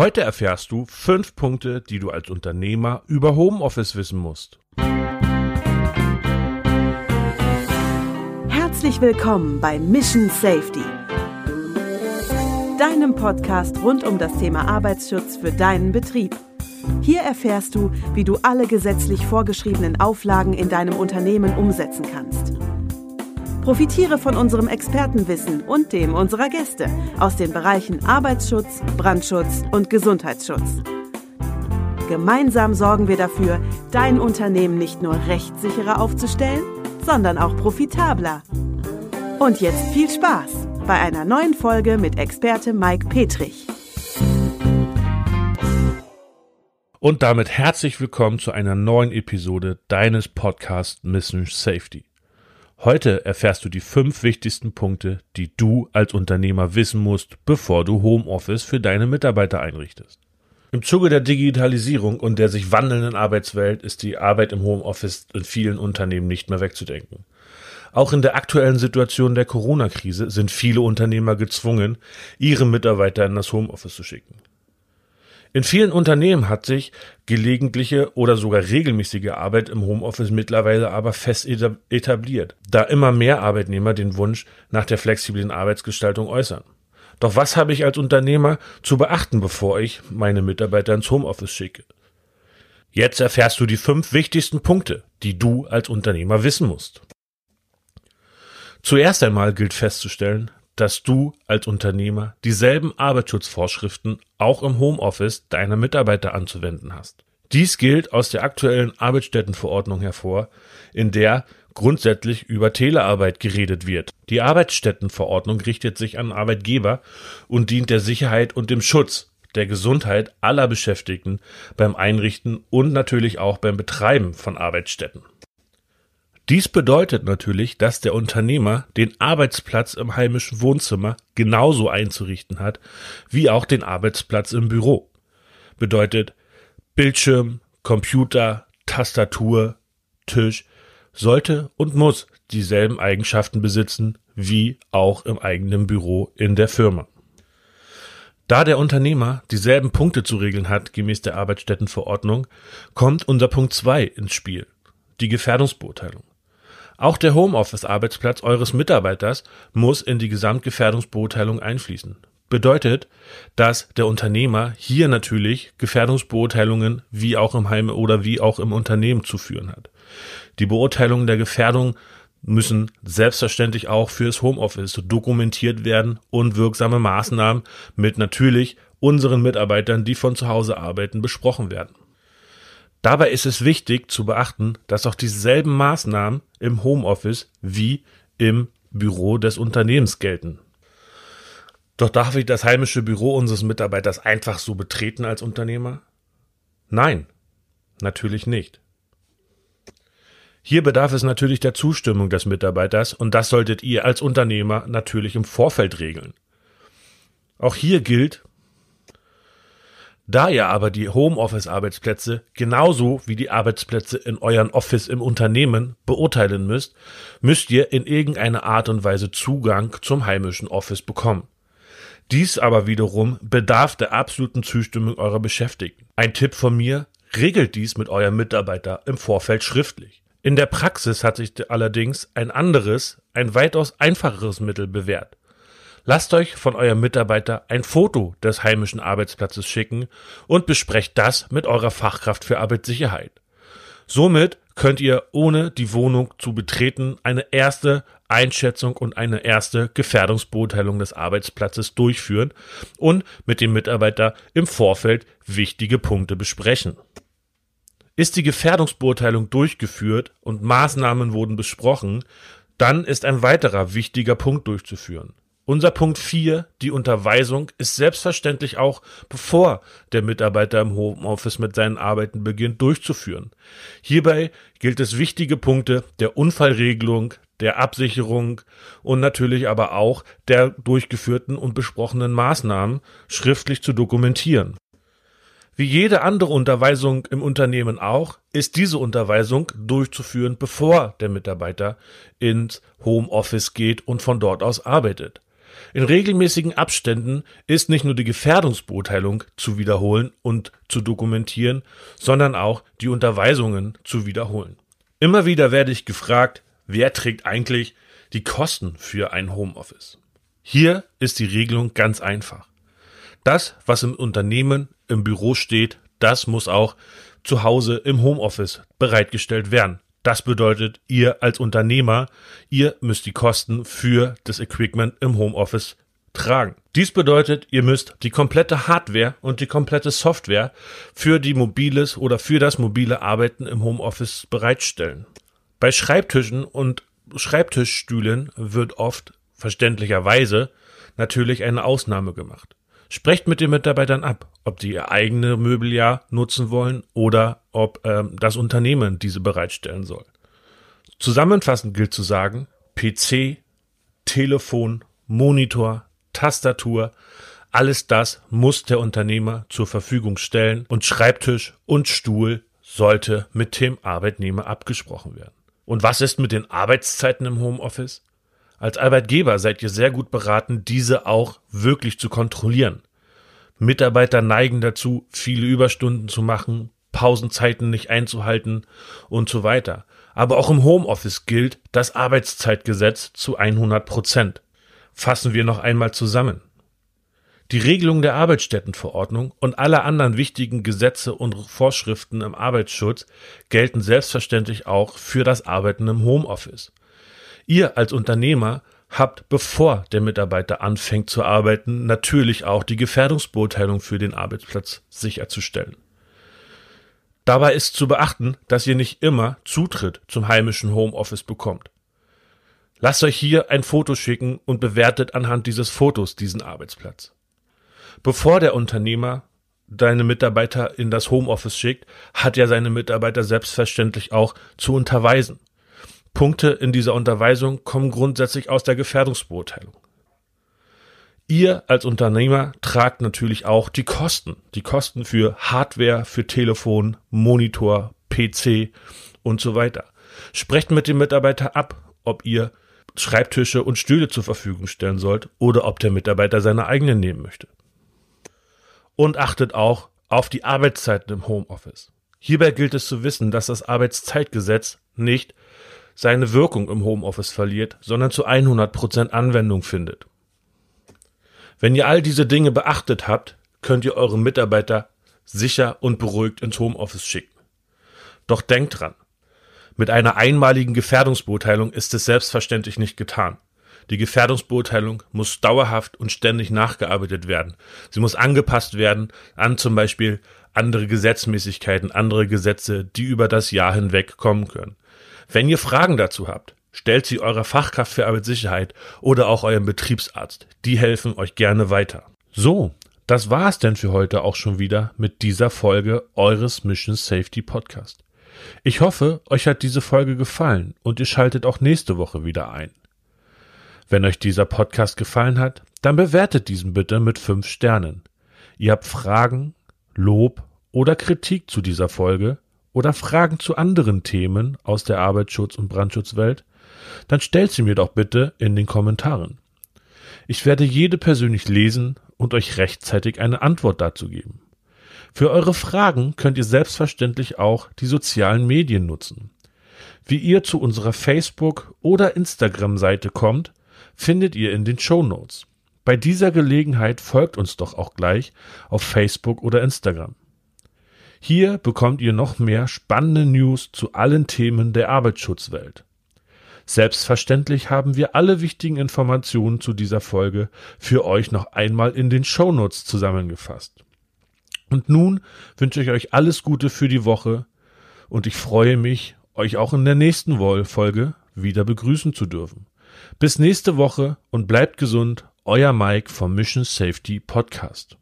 Heute erfährst du fünf Punkte, die du als Unternehmer über Homeoffice wissen musst. Herzlich willkommen bei Mission Safety, deinem Podcast rund um das Thema Arbeitsschutz für deinen Betrieb. Hier erfährst du, wie du alle gesetzlich vorgeschriebenen Auflagen in deinem Unternehmen umsetzen kannst. Profitiere von unserem Expertenwissen und dem unserer Gäste aus den Bereichen Arbeitsschutz, Brandschutz und Gesundheitsschutz. Gemeinsam sorgen wir dafür, dein Unternehmen nicht nur rechtssicherer aufzustellen, sondern auch profitabler. Und jetzt viel Spaß bei einer neuen Folge mit Experte Mike Petrich. Und damit herzlich willkommen zu einer neuen Episode deines Podcasts Mission Safety. Heute erfährst du die fünf wichtigsten Punkte, die du als Unternehmer wissen musst, bevor du Homeoffice für deine Mitarbeiter einrichtest. Im Zuge der Digitalisierung und der sich wandelnden Arbeitswelt ist die Arbeit im Homeoffice in vielen Unternehmen nicht mehr wegzudenken. Auch in der aktuellen Situation der Corona-Krise sind viele Unternehmer gezwungen, ihre Mitarbeiter in das Homeoffice zu schicken. In vielen Unternehmen hat sich gelegentliche oder sogar regelmäßige Arbeit im Homeoffice mittlerweile aber fest etabliert, da immer mehr Arbeitnehmer den Wunsch nach der flexiblen Arbeitsgestaltung äußern. Doch was habe ich als Unternehmer zu beachten, bevor ich meine Mitarbeiter ins Homeoffice schicke? Jetzt erfährst du die fünf wichtigsten Punkte, die du als Unternehmer wissen musst. Zuerst einmal gilt festzustellen, dass du als Unternehmer dieselben Arbeitsschutzvorschriften auch im Homeoffice deiner Mitarbeiter anzuwenden hast. Dies gilt aus der aktuellen Arbeitsstättenverordnung hervor, in der grundsätzlich über Telearbeit geredet wird. Die Arbeitsstättenverordnung richtet sich an Arbeitgeber und dient der Sicherheit und dem Schutz der Gesundheit aller Beschäftigten beim Einrichten und natürlich auch beim Betreiben von Arbeitsstätten. Dies bedeutet natürlich, dass der Unternehmer den Arbeitsplatz im heimischen Wohnzimmer genauso einzurichten hat, wie auch den Arbeitsplatz im Büro. Bedeutet Bildschirm, Computer, Tastatur, Tisch sollte und muss dieselben Eigenschaften besitzen wie auch im eigenen Büro in der Firma. Da der Unternehmer dieselben Punkte zu regeln hat gemäß der Arbeitsstättenverordnung, kommt unser Punkt 2 ins Spiel, die Gefährdungsbeurteilung. Auch der Homeoffice-Arbeitsplatz eures Mitarbeiters muss in die Gesamtgefährdungsbeurteilung einfließen. Bedeutet, dass der Unternehmer hier natürlich Gefährdungsbeurteilungen wie auch im Heim oder wie auch im Unternehmen zu führen hat. Die Beurteilungen der Gefährdung müssen selbstverständlich auch fürs Homeoffice dokumentiert werden und wirksame Maßnahmen mit natürlich unseren Mitarbeitern, die von zu Hause arbeiten, besprochen werden. Dabei ist es wichtig zu beachten, dass auch dieselben Maßnahmen im Homeoffice wie im Büro des Unternehmens gelten. Doch darf ich das heimische Büro unseres Mitarbeiters einfach so betreten als Unternehmer? Nein, natürlich nicht. Hier bedarf es natürlich der Zustimmung des Mitarbeiters und das solltet ihr als Unternehmer natürlich im Vorfeld regeln. Auch hier gilt, da ihr aber die Homeoffice-Arbeitsplätze genauso wie die Arbeitsplätze in euren Office im Unternehmen beurteilen müsst, müsst ihr in irgendeiner Art und Weise Zugang zum heimischen Office bekommen. Dies aber wiederum bedarf der absoluten Zustimmung eurer Beschäftigten. Ein Tipp von mir, regelt dies mit eurem Mitarbeiter im Vorfeld schriftlich. In der Praxis hat sich allerdings ein anderes, ein weitaus einfacheres Mittel bewährt. Lasst euch von eurem Mitarbeiter ein Foto des heimischen Arbeitsplatzes schicken und besprecht das mit eurer Fachkraft für Arbeitssicherheit. Somit könnt ihr ohne die Wohnung zu betreten eine erste Einschätzung und eine erste Gefährdungsbeurteilung des Arbeitsplatzes durchführen und mit dem Mitarbeiter im Vorfeld wichtige Punkte besprechen. Ist die Gefährdungsbeurteilung durchgeführt und Maßnahmen wurden besprochen, dann ist ein weiterer wichtiger Punkt durchzuführen. Unser Punkt 4, die Unterweisung, ist selbstverständlich auch, bevor der Mitarbeiter im Homeoffice mit seinen Arbeiten beginnt, durchzuführen. Hierbei gilt es wichtige Punkte der Unfallregelung, der Absicherung und natürlich aber auch der durchgeführten und besprochenen Maßnahmen schriftlich zu dokumentieren. Wie jede andere Unterweisung im Unternehmen auch, ist diese Unterweisung durchzuführen, bevor der Mitarbeiter ins Homeoffice geht und von dort aus arbeitet. In regelmäßigen Abständen ist nicht nur die Gefährdungsbeurteilung zu wiederholen und zu dokumentieren, sondern auch die Unterweisungen zu wiederholen. Immer wieder werde ich gefragt, wer trägt eigentlich die Kosten für ein Homeoffice? Hier ist die Regelung ganz einfach. Das, was im Unternehmen im Büro steht, das muss auch zu Hause im Homeoffice bereitgestellt werden. Das bedeutet, ihr als Unternehmer, ihr müsst die Kosten für das Equipment im Homeoffice tragen. Dies bedeutet, ihr müsst die komplette Hardware und die komplette Software für die mobiles oder für das mobile Arbeiten im Homeoffice bereitstellen. Bei Schreibtischen und Schreibtischstühlen wird oft verständlicherweise natürlich eine Ausnahme gemacht. Sprecht mit den Mitarbeitern ab, ob die ihr eigene Möbeljahr nutzen wollen oder ob ähm, das Unternehmen diese bereitstellen soll. Zusammenfassend gilt zu sagen, PC, Telefon, Monitor, Tastatur, alles das muss der Unternehmer zur Verfügung stellen und Schreibtisch und Stuhl sollte mit dem Arbeitnehmer abgesprochen werden. Und was ist mit den Arbeitszeiten im Homeoffice? Als Arbeitgeber seid ihr sehr gut beraten, diese auch wirklich zu kontrollieren. Mitarbeiter neigen dazu, viele Überstunden zu machen, Pausenzeiten nicht einzuhalten und so weiter. Aber auch im Homeoffice gilt das Arbeitszeitgesetz zu 100 Prozent. Fassen wir noch einmal zusammen. Die Regelung der Arbeitsstättenverordnung und alle anderen wichtigen Gesetze und Vorschriften im Arbeitsschutz gelten selbstverständlich auch für das Arbeiten im Homeoffice. Ihr als Unternehmer habt, bevor der Mitarbeiter anfängt zu arbeiten, natürlich auch die Gefährdungsbeurteilung für den Arbeitsplatz sicherzustellen. Dabei ist zu beachten, dass ihr nicht immer Zutritt zum heimischen Homeoffice bekommt. Lasst euch hier ein Foto schicken und bewertet anhand dieses Fotos diesen Arbeitsplatz. Bevor der Unternehmer deine Mitarbeiter in das Homeoffice schickt, hat er seine Mitarbeiter selbstverständlich auch zu unterweisen. Punkte in dieser Unterweisung kommen grundsätzlich aus der Gefährdungsbeurteilung. Ihr als Unternehmer tragt natürlich auch die Kosten. Die Kosten für Hardware, für Telefon, Monitor, PC und so weiter. Sprecht mit dem Mitarbeiter ab, ob ihr Schreibtische und Stühle zur Verfügung stellen sollt oder ob der Mitarbeiter seine eigenen nehmen möchte. Und achtet auch auf die Arbeitszeiten im Homeoffice. Hierbei gilt es zu wissen, dass das Arbeitszeitgesetz nicht seine Wirkung im Homeoffice verliert, sondern zu 100% Anwendung findet. Wenn ihr all diese Dinge beachtet habt, könnt ihr eure Mitarbeiter sicher und beruhigt ins Homeoffice schicken. Doch denkt dran, mit einer einmaligen Gefährdungsbeurteilung ist es selbstverständlich nicht getan. Die Gefährdungsbeurteilung muss dauerhaft und ständig nachgearbeitet werden. Sie muss angepasst werden an zum Beispiel andere Gesetzmäßigkeiten, andere Gesetze, die über das Jahr hinweg kommen können. Wenn ihr Fragen dazu habt, stellt sie eurer Fachkraft für Arbeitssicherheit oder auch eurem Betriebsarzt. Die helfen euch gerne weiter. So, das war es denn für heute auch schon wieder mit dieser Folge eures Mission Safety Podcast. Ich hoffe, euch hat diese Folge gefallen und ihr schaltet auch nächste Woche wieder ein. Wenn euch dieser Podcast gefallen hat, dann bewertet diesen bitte mit fünf Sternen. Ihr habt Fragen, Lob oder Kritik zu dieser Folge, oder Fragen zu anderen Themen aus der Arbeitsschutz- und Brandschutzwelt, dann stellt sie mir doch bitte in den Kommentaren. Ich werde jede persönlich lesen und euch rechtzeitig eine Antwort dazu geben. Für eure Fragen könnt ihr selbstverständlich auch die sozialen Medien nutzen. Wie ihr zu unserer Facebook- oder Instagram-Seite kommt, findet ihr in den Show Notes. Bei dieser Gelegenheit folgt uns doch auch gleich auf Facebook oder Instagram. Hier bekommt ihr noch mehr spannende News zu allen Themen der Arbeitsschutzwelt. Selbstverständlich haben wir alle wichtigen Informationen zu dieser Folge für euch noch einmal in den Shownotes zusammengefasst. Und nun wünsche ich euch alles Gute für die Woche und ich freue mich, euch auch in der nächsten Folge wieder begrüßen zu dürfen. Bis nächste Woche und bleibt gesund, euer Mike vom Mission Safety Podcast.